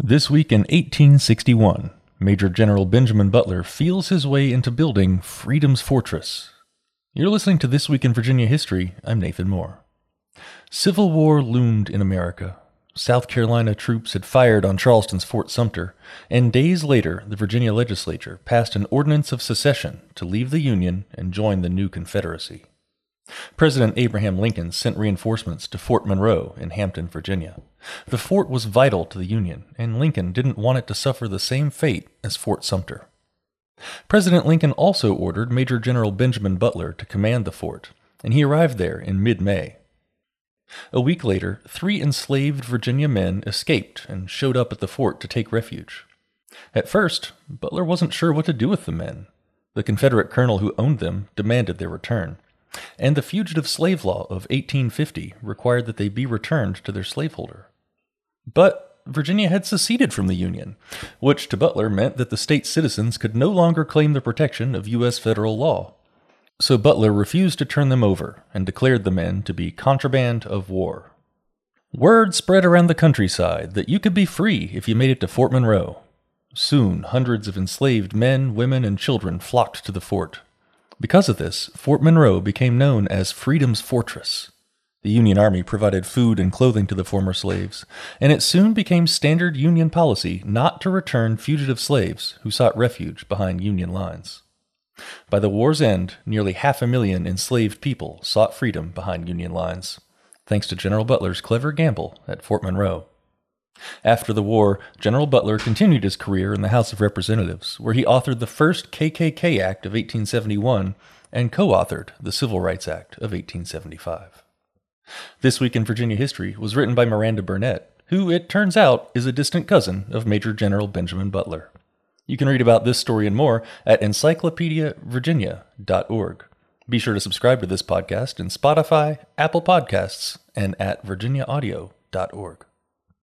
This week in 1861, Major General Benjamin Butler feels his way into building Freedom's Fortress. You're listening to This Week in Virginia History. I'm Nathan Moore. Civil War loomed in America. South Carolina troops had fired on Charleston's Fort Sumter, and days later, the Virginia legislature passed an ordinance of secession to leave the Union and join the new Confederacy. President Abraham Lincoln sent reinforcements to Fort Monroe in Hampton, Virginia. The fort was vital to the Union, and Lincoln didn't want it to suffer the same fate as Fort Sumter. President Lincoln also ordered Major General Benjamin Butler to command the fort, and he arrived there in mid May. A week later, three enslaved Virginia men escaped and showed up at the fort to take refuge. At first, Butler wasn't sure what to do with the men. The Confederate colonel who owned them demanded their return and the Fugitive Slave Law of 1850 required that they be returned to their slaveholder. But Virginia had seceded from the Union, which to Butler meant that the state's citizens could no longer claim the protection of U.S. federal law. So Butler refused to turn them over and declared the men to be contraband of war. Word spread around the countryside that you could be free if you made it to Fort Monroe. Soon, hundreds of enslaved men, women, and children flocked to the fort. Because of this, Fort Monroe became known as Freedom's Fortress. The Union Army provided food and clothing to the former slaves, and it soon became standard Union policy not to return fugitive slaves who sought refuge behind Union lines. By the war's end, nearly half a million enslaved people sought freedom behind Union lines, thanks to General Butler's clever gamble at Fort Monroe. After the war, General Butler continued his career in the House of Representatives, where he authored the first KKK Act of 1871 and co authored the Civil Rights Act of 1875. This Week in Virginia History was written by Miranda Burnett, who, it turns out, is a distant cousin of Major General Benjamin Butler. You can read about this story and more at encyclopediavirginia.org. Be sure to subscribe to this podcast in Spotify, Apple Podcasts, and at virginiaaudio.org.